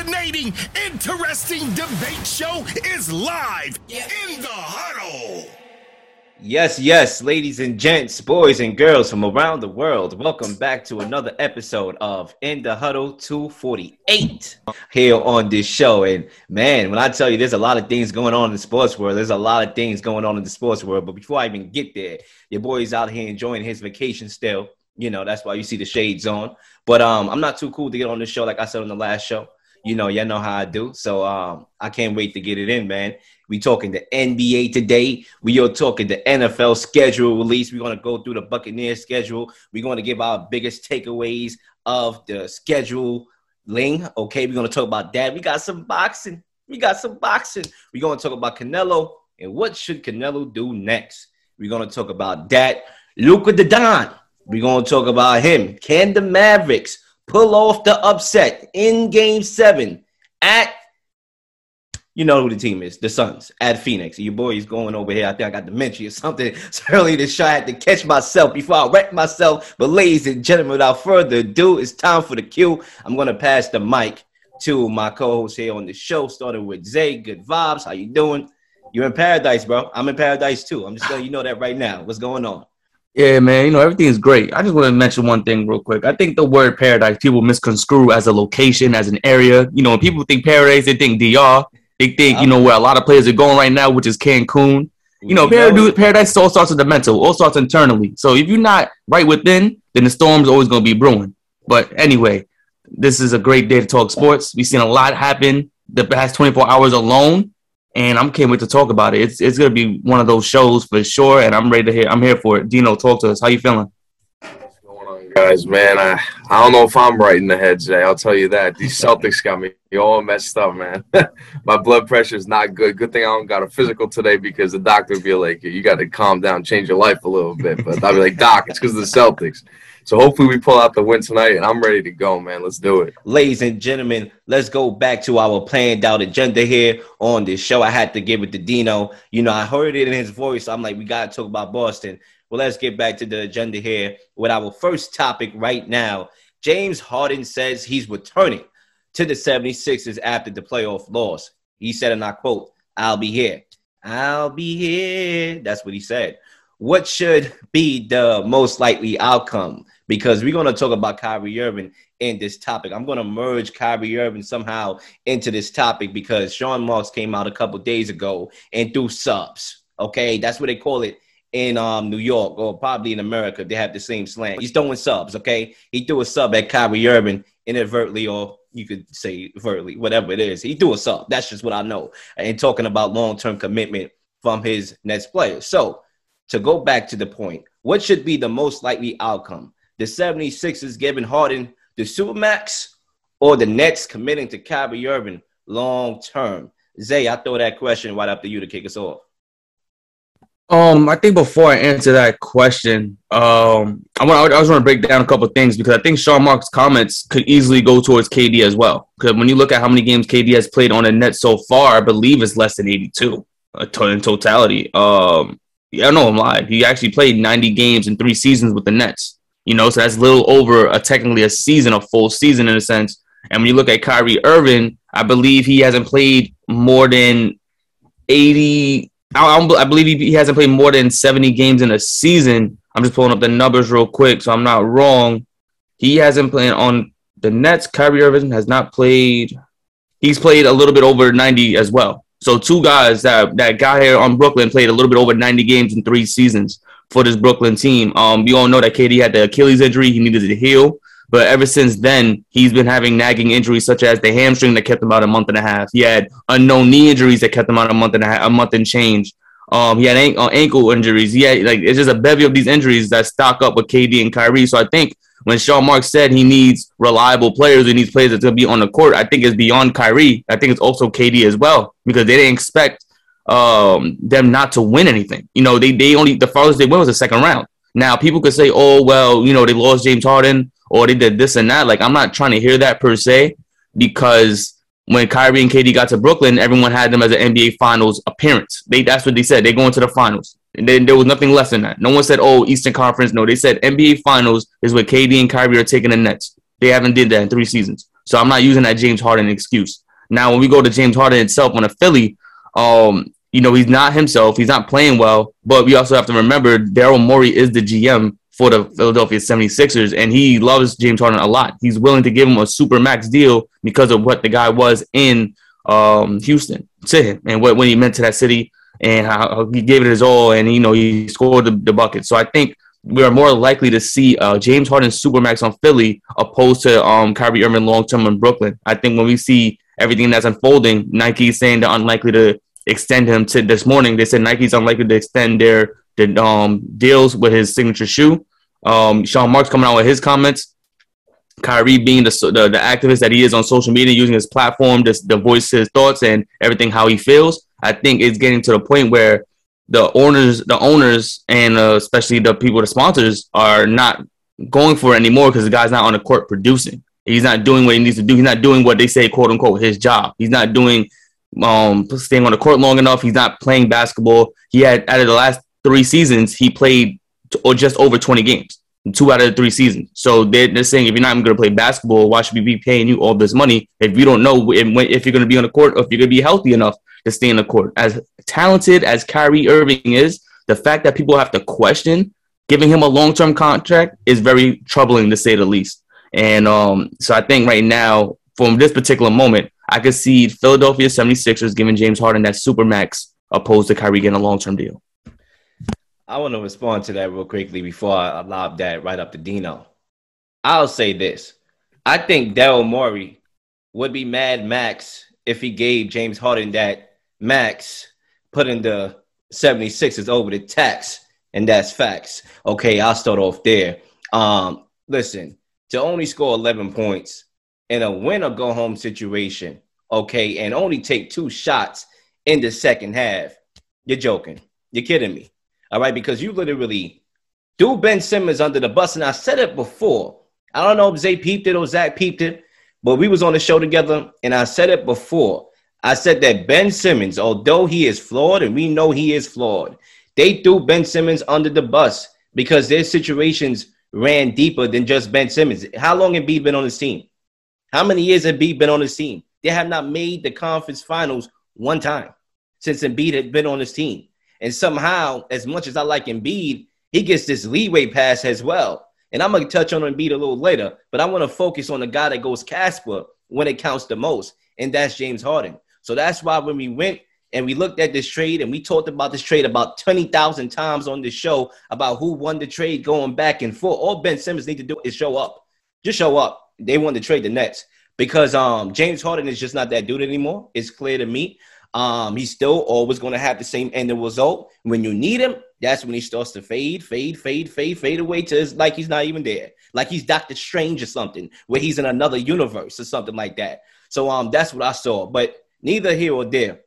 fascinating, interesting debate show is live in the huddle. Yes, yes, ladies and gents, boys and girls from around the world, welcome back to another episode of In the Huddle 248 here on this show. And man, when I tell you there's a lot of things going on in the sports world, there's a lot of things going on in the sports world. But before I even get there, your boy's out here enjoying his vacation still. You know, that's why you see the shades on. But um, I'm not too cool to get on this show, like I said on the last show. You know, y'all know how I do. So um, I can't wait to get it in, man. We talking the NBA today. We are talking the NFL schedule release. We're gonna go through the Buccaneers schedule. We're gonna give our biggest takeaways of the schedule ling. Okay, we're gonna talk about that. We got some boxing. We got some boxing. We're gonna talk about Canelo and what should Canelo do next. We're gonna talk about that. Luka the Don. We're gonna talk about him. Can the Mavericks pull off the upset in Game Seven at you know who the team is, the Suns at Phoenix. Your boy is going over here. I think I got dementia or something. So early this show, I had to catch myself before I wrecked myself. But ladies and gentlemen, without further ado, it's time for the cue. I'm gonna pass the mic to my co-host here on the show, starting with Zay. Good vibes. How you doing? You're in paradise, bro. I'm in paradise too. I'm just letting you know that right now. What's going on? Yeah, man. You know, everything's great. I just want to mention one thing real quick. I think the word paradise people misconstrue as a location, as an area. You know, when people think paradise, they think DR. They think, you know, where a lot of players are going right now, which is Cancun. You know, paradise, paradise all starts with the mental, all starts internally. So if you're not right within, then the storm's always going to be brewing. But anyway, this is a great day to talk sports. We've seen a lot happen the past 24 hours alone, and I'm can't wait to talk about it. It's it's gonna be one of those shows for sure, and I'm ready to hear. I'm here for it. Dino, talk to us. How you feeling? guys, man. I, I don't know if I'm right in the head, Jay. I'll tell you that. These Celtics got me all messed up, man. My blood pressure is not good. Good thing I don't got a physical today because the doctor would be like, you got to calm down, change your life a little bit. But I'll be like, Doc, it's because of the Celtics. So hopefully we pull out the win tonight, and I'm ready to go, man. Let's do it. Ladies and gentlemen, let's go back to our planned out agenda here on this show. I had to give it to Dino. You know, I heard it in his voice. I'm like, we got to talk about Boston. Well, let's get back to the agenda here with our first topic right now. James Harden says he's returning to the 76ers after the playoff loss. He said, and I quote, I'll be here. I'll be here. That's what he said. What should be the most likely outcome? Because we're going to talk about Kyrie Irving in this topic. I'm going to merge Kyrie Irving somehow into this topic because Sean Marks came out a couple days ago and threw subs. Okay, that's what they call it in um, New York or probably in America, they have the same slang. He's throwing subs, okay? He threw a sub at Kyrie Irving inadvertently, or you could say vertly, whatever it is. He threw a sub. That's just what I know. And talking about long term commitment from his Nets players. So to go back to the point, what should be the most likely outcome? The 76ers giving Harden the Supermax or the Nets committing to Kyrie Irving long term? Zay, I throw that question right up to you to kick us off. Um, I think before I answer that question, um, I want I just want to break down a couple things because I think Sean Marks' comments could easily go towards KD as well. Because when you look at how many games KD has played on the net so far, I believe it's less than 82 uh, in totality. Um, yeah, I know I'm lying. He actually played 90 games in three seasons with the Nets. You know, so that's a little over a technically a season, a full season in a sense. And when you look at Kyrie Irving, I believe he hasn't played more than 80 I, I believe he, he hasn't played more than 70 games in a season. I'm just pulling up the numbers real quick, so I'm not wrong. He hasn't played on the Nets. Kyrie Irving has not played. He's played a little bit over 90 as well. So two guys that that got here on Brooklyn played a little bit over 90 games in three seasons for this Brooklyn team. Um, we all know that KD had the Achilles injury. He needed to heal. But ever since then, he's been having nagging injuries such as the hamstring that kept him out a month and a half. He had unknown knee injuries that kept him out a month and a half, a month and change. Um, he had an- uh, ankle injuries. He had like it's just a bevy of these injuries that stock up with KD and Kyrie. So I think when Sean Marks said he needs reliable players, he needs players that's gonna be on the court. I think it's beyond Kyrie. I think it's also KD as well because they didn't expect um, them not to win anything. You know, they they only the farthest they went was the second round. Now people could say, oh well, you know, they lost James Harden or they did this and that. Like I'm not trying to hear that per se because when Kyrie and KD got to Brooklyn, everyone had them as an NBA Finals appearance. They that's what they said. They going to the finals. And then there was nothing less than that. No one said, "Oh, Eastern Conference." No, they said NBA Finals is where KD and Kyrie are taking the Nets. They haven't did that in three seasons. So I'm not using that James Harden excuse. Now, when we go to James Harden itself on a Philly, um, you know, he's not himself. He's not playing well. But we also have to remember Daryl Morey is the GM for the Philadelphia 76ers, and he loves James Harden a lot. He's willing to give him a super max deal because of what the guy was in um, Houston to him and what, what he meant to that city and how he gave it his all and, you know, he scored the, the bucket. So I think we are more likely to see uh, James Harden supermax on Philly opposed to um, Kyrie Irving long term in Brooklyn. I think when we see everything that's unfolding, Nike is saying they're unlikely to extend him to this morning. They said Nike's unlikely to extend their, their um, deals with his signature shoe. Um, Sean Marks coming out with his comments. Kyrie being the, the, the activist that he is on social media, using his platform to, to voice his thoughts and everything how he feels. I think it's getting to the point where the owners, the owners, and uh, especially the people, the sponsors, are not going for it anymore because the guy's not on the court producing. He's not doing what he needs to do. He's not doing what they say, quote unquote, his job. He's not doing um, staying on the court long enough. He's not playing basketball. He had out of the last three seasons, he played or just over 20 games, two out of the three seasons. So they're, they're saying if you're not going to play basketball, why should we be paying you all this money if you don't know if, if you're going to be on the court or if you're going to be healthy enough to stay in the court? As talented as Kyrie Irving is, the fact that people have to question giving him a long term contract is very troubling to say the least. And um, so I think right now, from this particular moment, I could see Philadelphia 76ers giving James Harden that super max opposed to Kyrie getting a long term deal. I want to respond to that real quickly before I lob that right up to Dino. I'll say this. I think Daryl Morey would be mad max if he gave James Harden that max putting the 76ers over the tax, and that's facts. Okay, I'll start off there. Um, listen, to only score 11 points in a win or go home situation, okay, and only take two shots in the second half, you're joking. You're kidding me. All right, because you literally do Ben Simmons under the bus. And I said it before. I don't know if Zay peeped it or Zach peeped it, but we was on the show together, and I said it before. I said that Ben Simmons, although he is flawed, and we know he is flawed, they threw Ben Simmons under the bus because their situations ran deeper than just Ben Simmons. How long have Embiid been on this team? How many years have Embiid been on this team? They have not made the conference finals one time since Embiid had been on this team. And somehow, as much as I like Embiid, he gets this leeway pass as well. And I'm going to touch on Embiid a little later, but I want to focus on the guy that goes Casper when it counts the most, and that's James Harden. So that's why when we went and we looked at this trade and we talked about this trade about 20,000 times on this show about who won the trade going back and forth, all Ben Simmons need to do is show up. Just show up. They want to trade the Nets because um, James Harden is just not that dude anymore. It's clear to me. Um, he's still always going to have the same end result. When you need him, that's when he starts to fade, fade, fade, fade, fade away to like he's not even there, like he's Doctor Strange or something, where he's in another universe or something like that. So um, that's what I saw. But neither here or there.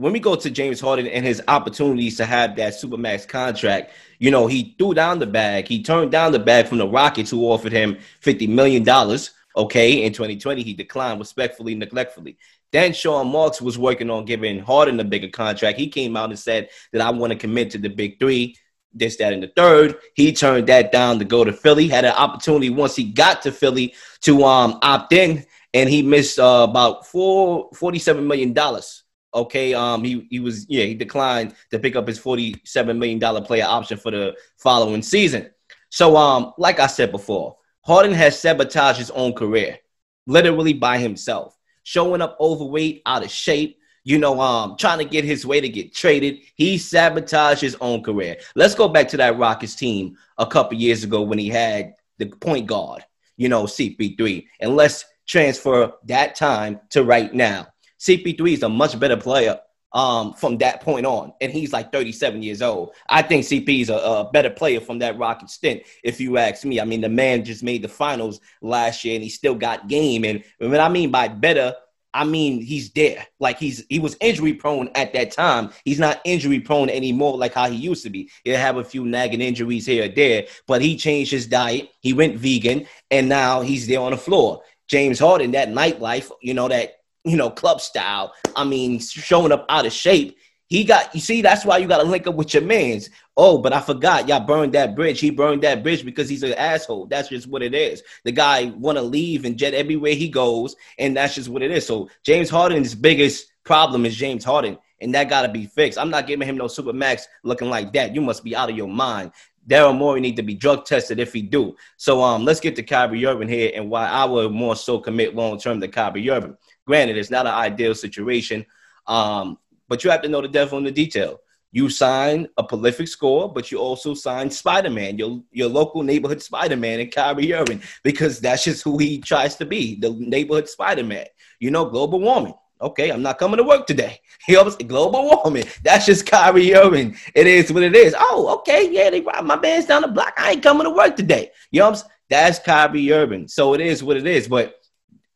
When we go to James Harden and his opportunities to have that supermax contract, you know, he threw down the bag. He turned down the bag from the Rockets, who offered him fifty million dollars. Okay, in 2020, he declined respectfully, neglectfully. Then Sean Marks was working on giving Harden a bigger contract. He came out and said that I want to commit to the big three, this, that, and the third. He turned that down to go to Philly. Had an opportunity once he got to Philly to um opt in, and he missed uh, about four forty-seven million dollars. Okay, um, he he was yeah he declined to pick up his forty-seven million dollar player option for the following season. So um, like I said before, Harden has sabotaged his own career, literally by himself showing up overweight, out of shape, you know, um, trying to get his way to get traded. He sabotaged his own career. Let's go back to that Rockets team a couple years ago when he had the point guard, you know, CP3, and let's transfer that time to right now. CP3 is a much better player um, from that point on. And he's like 37 years old. I think CP is a, a, better player from that Rocket stint, if you ask me. I mean, the man just made the finals last year and he still got game. And what I mean by better, I mean he's there. Like he's he was injury prone at that time. He's not injury prone anymore like how he used to be. He'll have a few nagging injuries here or there, but he changed his diet. He went vegan, and now he's there on the floor. James Harden, that nightlife, you know, that you know, club style. I mean, showing up out of shape. He got you see, that's why you gotta link up with your mans. Oh, but I forgot, y'all burned that bridge. He burned that bridge because he's an asshole. That's just what it is. The guy wanna leave and jet everywhere he goes, and that's just what it is. So James Harden's biggest problem is James Harden, and that gotta be fixed. I'm not giving him no super max looking like that. You must be out of your mind. Daryl Morey need to be drug tested if he do. So um, let's get to Kyrie Irving here and why I would more so commit long term to Kyrie Irving. Granted, it's not an ideal situation. Um, but you have to know the devil in the detail. You sign a prolific score, but you also sign Spider Man, your your local neighborhood Spider Man, and Kyrie Irving, because that's just who he tries to be, the neighborhood Spider Man. You know, global warming. Okay, I'm not coming to work today. You know, global warming. That's just Kyrie Irving. It is what it is. Oh, okay, yeah, they robbed my band's down the block. I ain't coming to work today. You know, that's Kyrie Irving. So it is what it is. But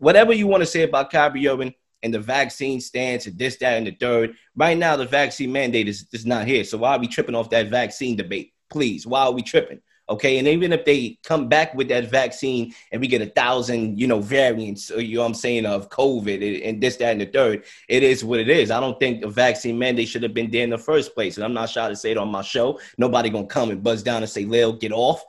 whatever you want to say about Kyrie Irving, and the vaccine stance and this, that, and the third. Right now, the vaccine mandate is, is not here. So why are we tripping off that vaccine debate? Please, why are we tripping? Okay, and even if they come back with that vaccine and we get a thousand, you know, variants, uh, you know what I'm saying, of COVID and this, that, and the third, it is what it is. I don't think the vaccine mandate should have been there in the first place. And I'm not shy to say it on my show. Nobody gonna come and buzz down and say, Lil, get off.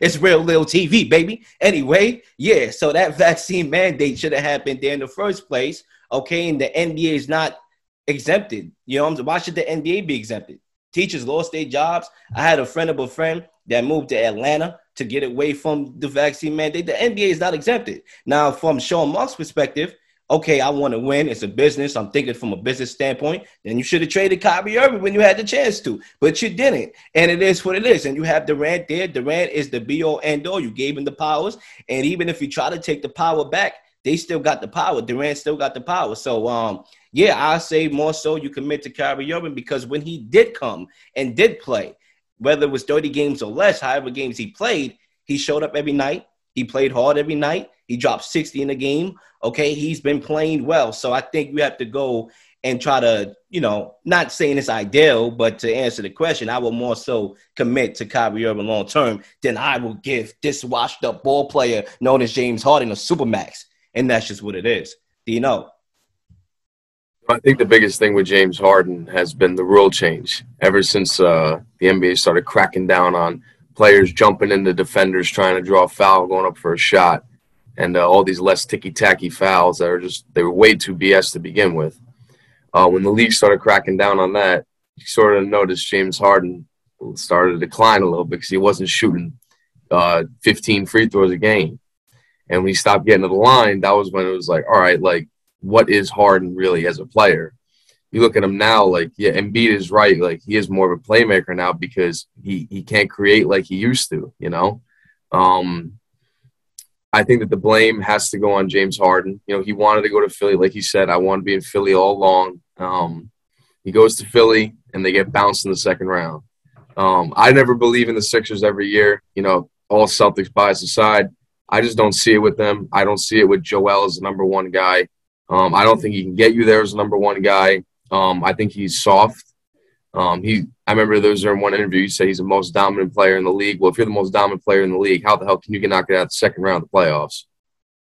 It's real little TV, baby. Anyway, yeah, so that vaccine mandate should have happened there in the first place okay, and the NBA is not exempted. You know, why should the NBA be exempted? Teachers lost their jobs. I had a friend of a friend that moved to Atlanta to get away from the vaccine mandate. The NBA is not exempted. Now, from Sean Marks' perspective, okay, I want to win. It's a business. I'm thinking from a business standpoint. Then you should have traded Kyrie Irving when you had the chance to, but you didn't. And it is what it is. And you have Durant there. Durant is the be all end all. You gave him the powers. And even if you try to take the power back, they still got the power. Durant still got the power. So um, yeah, I say more so you commit to Kyrie Irving because when he did come and did play, whether it was 30 games or less, however games he played, he showed up every night. He played hard every night. He dropped 60 in a game. Okay, he's been playing well. So I think you have to go and try to, you know, not saying it's ideal, but to answer the question, I will more so commit to Kyrie Irving long term than I will give this washed up ball player known as James Harden a supermax and that's just what it is. Do you know? I think the biggest thing with James Harden has been the rule change. Ever since uh, the NBA started cracking down on players jumping into defenders, trying to draw a foul, going up for a shot, and uh, all these less ticky tacky fouls that are just they were way too BS to begin with. Uh, when the league started cracking down on that, you sort of noticed James Harden started to decline a little because he wasn't shooting uh, 15 free throws a game. And when he stopped getting to the line, that was when it was like, all right, like, what is Harden really as a player? You look at him now, like, yeah, Embiid is right. Like, he is more of a playmaker now because he, he can't create like he used to, you know? Um, I think that the blame has to go on James Harden. You know, he wanted to go to Philly. Like he said, I want to be in Philly all along. Um, he goes to Philly and they get bounced in the second round. Um, I never believe in the Sixers every year. You know, all Celtics bias aside, I just don't see it with them. I don't see it with Joel as the number one guy. Um, I don't think he can get you there as a number one guy. Um, I think he's soft. Um, he, I remember there was in one interview you said he's the most dominant player in the league. Well, if you're the most dominant player in the league, how the hell can you get knocked out the second round of the playoffs?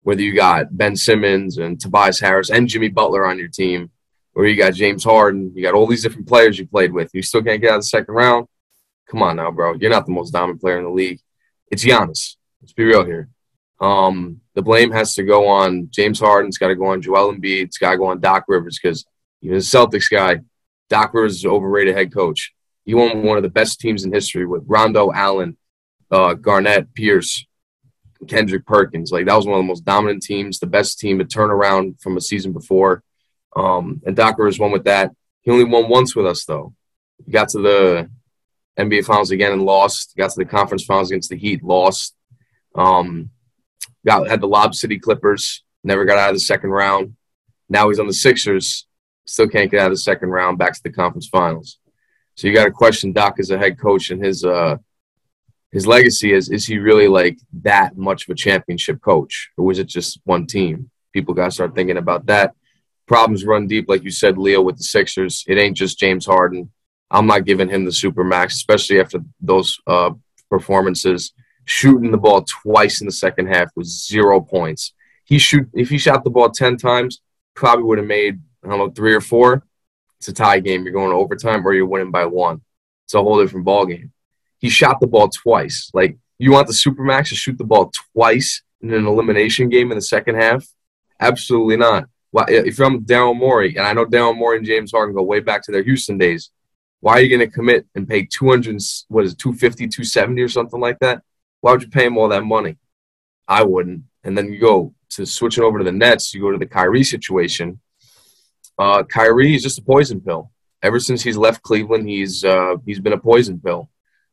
Whether you got Ben Simmons and Tobias Harris and Jimmy Butler on your team, or you got James Harden, you got all these different players you played with, you still can't get out of the second round. Come on now, bro. You're not the most dominant player in the league. It's Giannis. Let's be real here. Um, the blame has to go on James Harden. It's got to go on Joel Embiid. It's got to go on Doc Rivers because even the Celtics guy, Doc Rivers is overrated head coach. He won one of the best teams in history with Rondo, Allen, uh, Garnett, Pierce, Kendrick Perkins. Like that was one of the most dominant teams, the best team to turn around from a season before. Um, and Doc Rivers won with that. He only won once with us though. He got to the NBA Finals again and lost. Got to the conference finals against the Heat, lost. Um, got had the Lob City Clippers, never got out of the second round. Now he's on the Sixers, still can't get out of the second round, back to the conference finals. So you got to question Doc as a head coach and his uh his legacy is is he really like that much of a championship coach or was it just one team? People got to start thinking about that. Problems run deep, like you said, Leo, with the Sixers. It ain't just James Harden. I'm not giving him the super max, especially after those uh, performances shooting the ball twice in the second half with zero points. He shoot if he shot the ball ten times, probably would have made I don't know three or four. it's a tie game. You're going to overtime or you're winning by one. It's a whole different ball game. He shot the ball twice. Like you want the supermax to shoot the ball twice in an elimination game in the second half? Absolutely not. Well, if I'm Daryl Morey, and I know Daryl Morey and James Harden go way back to their Houston days, why are you going to commit and pay 200, what is it, 250, 270 or something like that? Why would you pay him all that money? I wouldn't. And then you go to switching over to the Nets, you go to the Kyrie situation. Uh, Kyrie is just a poison pill. Ever since he's left Cleveland, he's uh, he's been a poison pill.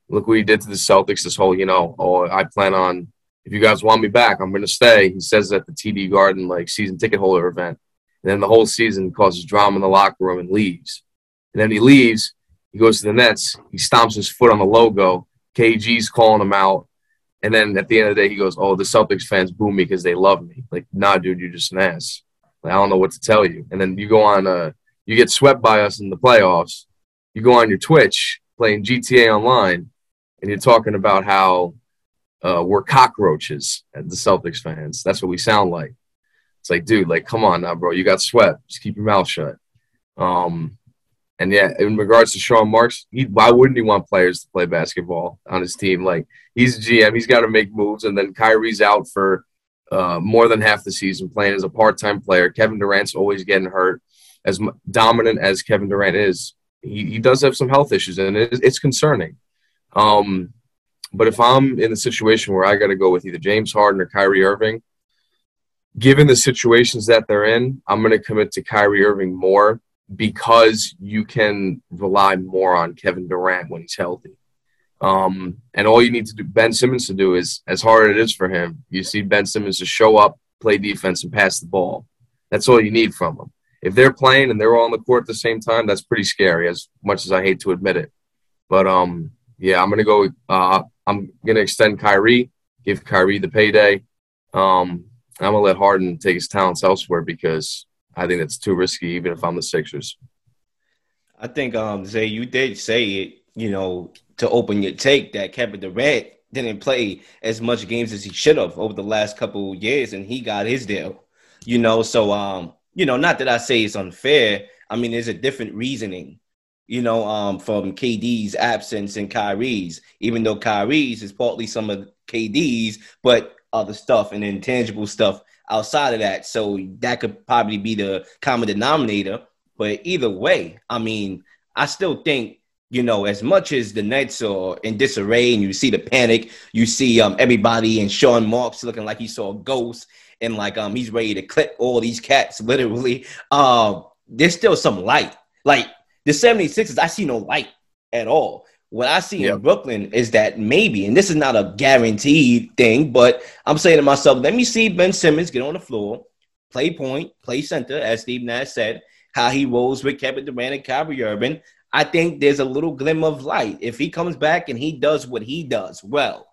Look what he did to the Celtics. This whole, you know, oh, I plan on if you guys want me back, I'm going to stay. He says at the TD Garden like season ticket holder event. And then the whole season causes drama in the locker room and leaves. And then he leaves. He goes to the Nets. He stomps his foot on the logo. KG's calling him out. And then at the end of the day, he goes, "Oh, the Celtics fans boo me because they love me." Like, nah, dude, you're just an ass. I don't know what to tell you. And then you go on, uh, you get swept by us in the playoffs. You go on your Twitch playing GTA Online, and you're talking about how uh, we're cockroaches at the Celtics fans. That's what we sound like. It's like, dude, like, come on now, bro. You got swept. Just keep your mouth shut. Um, and yeah, in regards to Sean Marks, he, why wouldn't he want players to play basketball on his team? Like he's a GM, he's got to make moves, and then Kyrie's out for uh, more than half the season playing as a part-time player. Kevin Durant's always getting hurt. As dominant as Kevin Durant is, he, he does have some health issues, and it, it's concerning. Um, but if I'm in the situation where I got to go with either James Harden or Kyrie Irving, given the situations that they're in, I'm going to commit to Kyrie Irving more because you can rely more on Kevin Durant when he's healthy. Um, and all you need to do, Ben Simmons to do is, as hard as it is for him, you see Ben Simmons to show up, play defense, and pass the ball. That's all you need from him. If they're playing and they're all on the court at the same time, that's pretty scary. As much as I hate to admit it, but um, yeah, I'm gonna go. Uh, I'm gonna extend Kyrie, give Kyrie the payday. Um, I'm gonna let Harden take his talents elsewhere because I think that's too risky, even if I'm the Sixers. I think, um, Zay, you did say it, you know, to open your take that Kevin Durant didn't play as much games as he should have over the last couple years, and he got his deal. You know, so um, you know, not that I say it's unfair. I mean, there's a different reasoning, you know, um, from KD's absence and Kyrie's, even though Kyrie's is partly some of KD's, but other stuff and intangible stuff outside of that. So that could probably be the common denominator. But either way, I mean, I still think, you know, as much as the Nets are in disarray and you see the panic, you see um, everybody and Sean Marks looking like he saw a ghost and like um he's ready to clip all these cats literally. Um, there's still some light. Like the 76ers, I see no light at all. What I see in Brooklyn is that maybe, and this is not a guaranteed thing, but I'm saying to myself, let me see Ben Simmons get on the floor, play point, play center, as Steve Nash said, how he rolls with Kevin Durant and Kyrie Irving. I think there's a little glimmer of light. If he comes back and he does what he does well,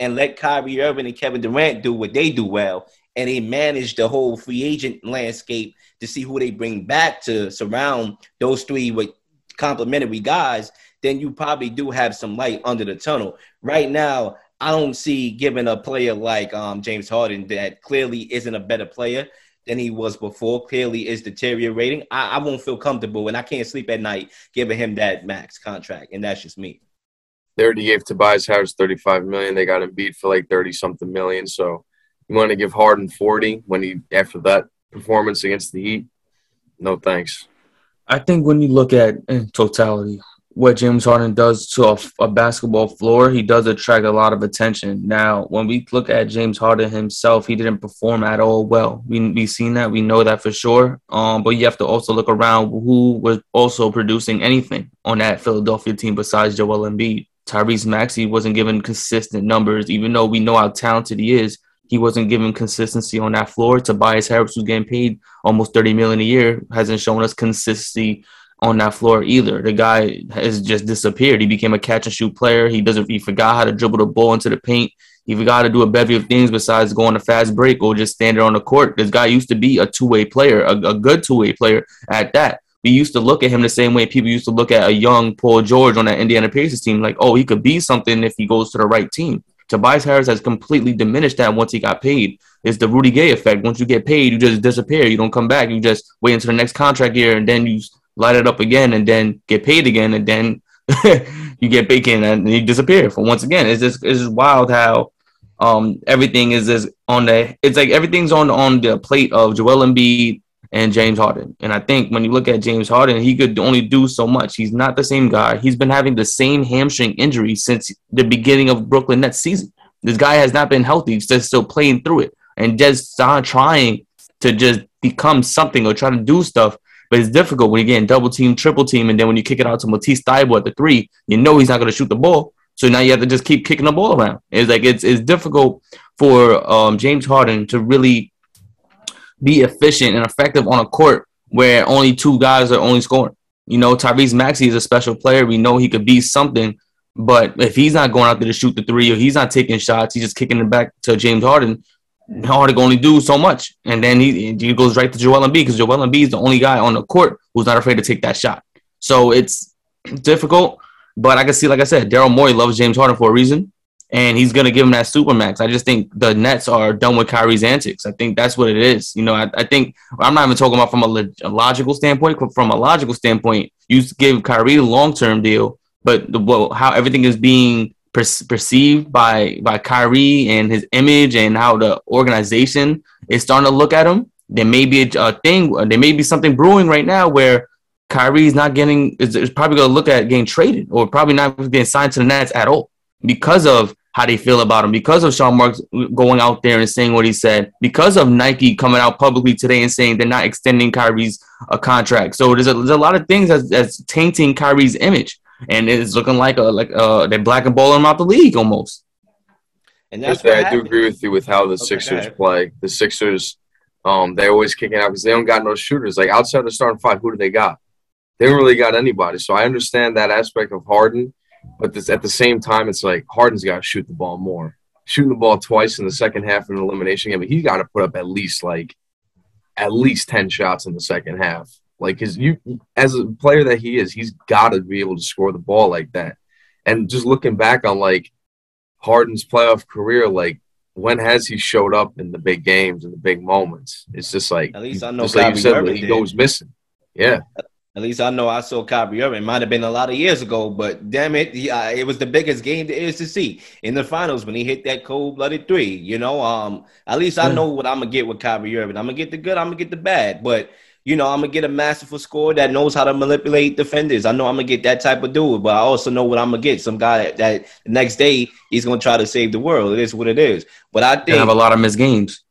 and let Kyrie Irving and Kevin Durant do what they do well, and they manage the whole free agent landscape to see who they bring back to surround those three with complementary guys, then you probably do have some light under the tunnel. Right now, I don't see giving a player like um, James Harden that clearly isn't a better player than he was before, clearly is deteriorating. I, I won't feel comfortable and I can't sleep at night giving him that max contract. And that's just me. They already gave Tobias Harris 35 million. They got him beat for like 30 something million. So you want to give Harden 40 when he, after that performance against the Heat? No thanks. I think when you look at in totality, what James Harden does to a, a, basketball floor, he does attract a lot of attention. Now, when we look at James Harden himself, he didn't perform at all well. We we seen that, we know that for sure. Um, but you have to also look around who was also producing anything on that Philadelphia team besides Joel Embiid. Tyrese Maxey wasn't given consistent numbers, even though we know how talented he is. He wasn't given consistency on that floor. Tobias Harris, who's getting paid almost thirty million a year, hasn't shown us consistency on that floor either. The guy has just disappeared. He became a catch and shoot player. He doesn't. He forgot how to dribble the ball into the paint. He forgot how to do a bevy of things besides going a fast break or just standing on the court. This guy used to be a two way player, a, a good two way player at that. We used to look at him the same way people used to look at a young Paul George on that Indiana Pacers team, like, oh, he could be something if he goes to the right team. Tobias Harris has completely diminished that once he got paid. It's the Rudy Gay effect. Once you get paid, you just disappear. You don't come back. You just wait until the next contract year, and then you light it up again, and then get paid again, and then you get bacon and you disappear for once again. It's just it's just wild how um everything is just on the it's like everything's on on the plate of Joel Embiid and James Harden. And I think when you look at James Harden, he could only do so much. He's not the same guy. He's been having the same hamstring injury since the beginning of Brooklyn Nets season. This guy has not been healthy. He's just still playing through it and just trying to just become something or try to do stuff. But it's difficult when you're getting double team, triple team, and then when you kick it out to Matisse Thybulle at the three, you know he's not going to shoot the ball. So now you have to just keep kicking the ball around. It's like it's it's difficult for um, James Harden to really be efficient and effective on a court where only two guys are only scoring. You know, Tyrese Maxey is a special player. We know he could be something, but if he's not going out there to shoot the three or he's not taking shots, he's just kicking it back to James Harden. Harden can only do so much, and then he, he goes right to Joel Embiid because Joel Embiid is the only guy on the court who's not afraid to take that shot. So it's difficult, but I can see, like I said, Daryl Morey loves James Harden for a reason, and he's gonna give him that super max. I just think the Nets are done with Kyrie's antics. I think that's what it is. You know, I, I think I'm not even talking about from a, lo- a logical standpoint. but From a logical standpoint, you give Kyrie a long term deal, but the, well, how everything is being per- perceived by by Kyrie and his image and how the organization is starting to look at him. There may be a, a thing. Uh, there may be something brewing right now where Kyrie's not getting is, is probably going to look at getting traded or probably not getting signed to the Nets at all because of how they feel about him, because of Sean Marks going out there and saying what he said, because of Nike coming out publicly today and saying they're not extending Kyrie's a contract. So there's a, there's a lot of things that's, that's tainting Kyrie's image and it's looking like a like uh they're black and balling him out the league almost. And that's I do agree with you with how the okay, Sixers play. The Sixers, um, they always kicking out because they don't got no shooters. Like outside the starting five, who do they got? They don't really got anybody. So I understand that aspect of Harden, but this, at the same time, it's like Harden's got to shoot the ball more. Shooting the ball twice in the second half in an elimination game, but he's got to put up at least like at least ten shots in the second half. Like, cause you, as a player that he is, he's got to be able to score the ball like that. And just looking back on like Harden's playoff career, like when has he showed up in the big games and the big moments? It's just like at least I know like you said, he did. goes missing. Yeah. At least I know I saw Kyrie Irving. It might have been a lot of years ago, but damn it, yeah, it was the biggest game there is to see in the finals when he hit that cold blooded three. You know, um, at least I know what I'm gonna get with Kyrie Irving. I'm gonna get the good, I'm gonna get the bad, but you know, I'm gonna get a masterful score that knows how to manipulate defenders. I know I'm gonna get that type of dude, but I also know what I'm gonna get. Some guy that, that the next day he's gonna try to save the world. It is what it is. But I think have a lot of missed games.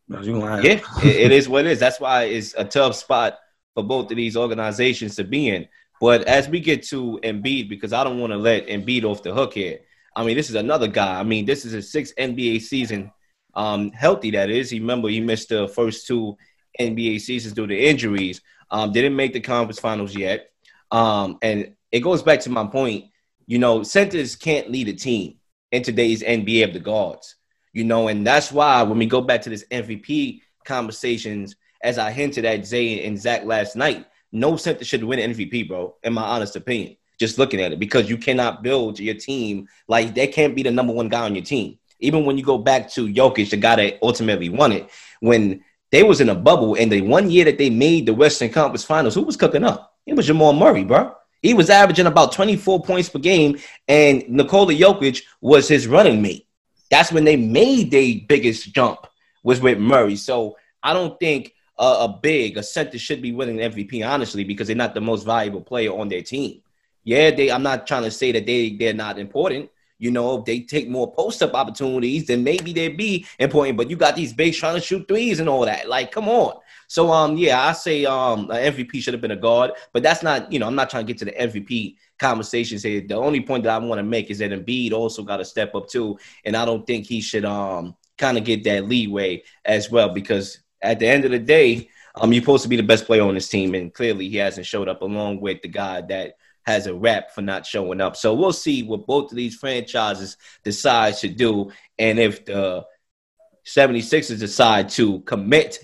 Yeah, it, it is what it is. That's why it's a tough spot for both of these organizations to be in. But as we get to Embiid, because I don't want to let Embiid off the hook here. I mean, this is another guy. I mean, this is his sixth NBA season, um, healthy that is. He remember he missed the first two NBA seasons due to injuries. Um, didn't make the conference finals yet. Um, and it goes back to my point. You know, centers can't lead a team in today's NBA of the guards. You know, and that's why when we go back to this MVP conversations, as I hinted at Zay and Zach last night, no center should win MVP, bro. In my honest opinion, just looking at it, because you cannot build your team like they can't be the number one guy on your team. Even when you go back to Jokic, the guy that ultimately won it, when they was in a bubble, and the one year that they made the Western Conference Finals, who was cooking up? It was Jamal Murray, bro. He was averaging about 24 points per game, and Nikola Jokic was his running mate. That's when they made their biggest jump was with Murray. So I don't think a big a center should be winning MVP honestly because they're not the most valuable player on their team. Yeah, they. I'm not trying to say that they they're not important. You know, if they take more post up opportunities, then maybe they'd be important. But you got these bigs trying to shoot threes and all that. Like, come on. So, um, yeah, I say um, MVP should have been a guard, but that's not. You know, I'm not trying to get to the MVP conversations here. The only point that I want to make is that Embiid also got to step up too, and I don't think he should um kind of get that leeway as well because at the end of the day, um, you're supposed to be the best player on this team, and clearly he hasn't showed up along with the guy that has a rap for not showing up. So we'll see what both of these franchises decide to do. And if the 76ers decide to commit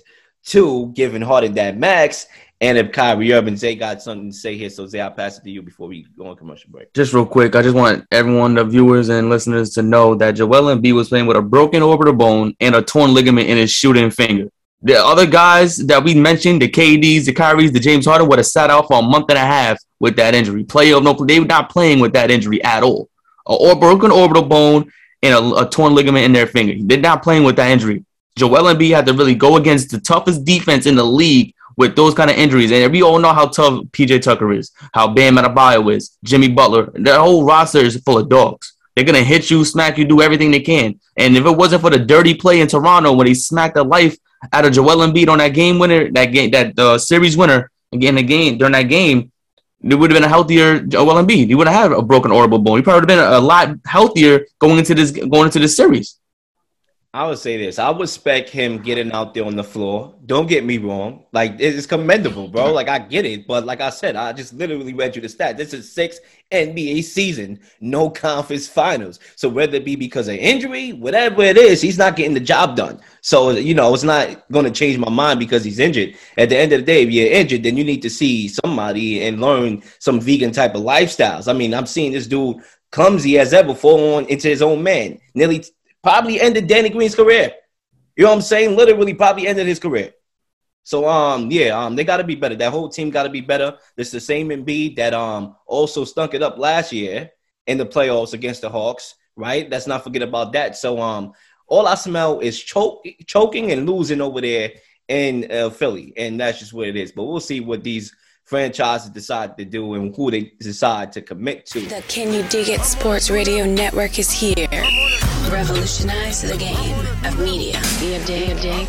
to giving Harden that max, and if Kyrie Irving, Zay got something to say here, so Zay, I'll pass it to you before we go on commercial break. Just real quick, I just want everyone, the viewers and listeners, to know that Joel Embiid was playing with a broken orbital bone and a torn ligament in his shooting finger. The other guys that we mentioned, the KDs, the Kyries, the James Harden, would have sat out for a month and a half with that injury. Play of no, they were not playing with that injury at all. A or broken orbital bone and a, a torn ligament in their finger. They're not playing with that injury. Joel Embiid had to really go against the toughest defense in the league with those kind of injuries. And we all know how tough PJ Tucker is, how Bam Adebayo is, Jimmy Butler. Their whole roster is full of dogs. They're gonna hit you, smack you, do everything they can. And if it wasn't for the dirty play in Toronto when he smacked the life out of Joel Embiid on that game winner, that game, that uh, series winner again, the game during that game, it would have been a healthier oh, Joel Embiid. He would have had a broken orbital bone. He probably would have been a lot healthier going into this going into this series. I would say this. I respect him getting out there on the floor. Don't get me wrong. Like it's commendable, bro. Like I get it, but like I said, I just literally read you the stat. This is six NBA season, no conference finals. So whether it be because of injury, whatever it is, he's not getting the job done. So you know, it's not going to change my mind because he's injured. At the end of the day, if you're injured, then you need to see somebody and learn some vegan type of lifestyles. I mean, I'm seeing this dude clumsy as ever fall on into his own man. Nearly probably ended Danny Green's career. You know what I'm saying? Literally, probably ended his career. So um yeah um they got to be better. That whole team got to be better. It's the same Embiid that um also stunk it up last year in the playoffs against the Hawks, right? Let's not forget about that. So um all I smell is choke, choking and losing over there in uh, Philly, and that's just what it is. But we'll see what these franchises decide to do and who they decide to commit to. The Can You Dig It Sports Radio Network is here. Revolutionize the game of media. You dig, dig.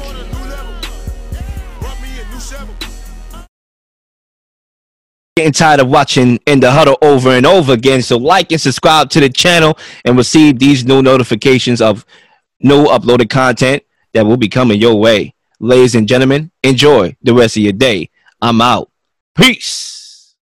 Getting tired of watching in the huddle over and over again. So like and subscribe to the channel and receive these new notifications of new uploaded content that will be coming your way. Ladies and gentlemen, enjoy the rest of your day. I'm out. Peace.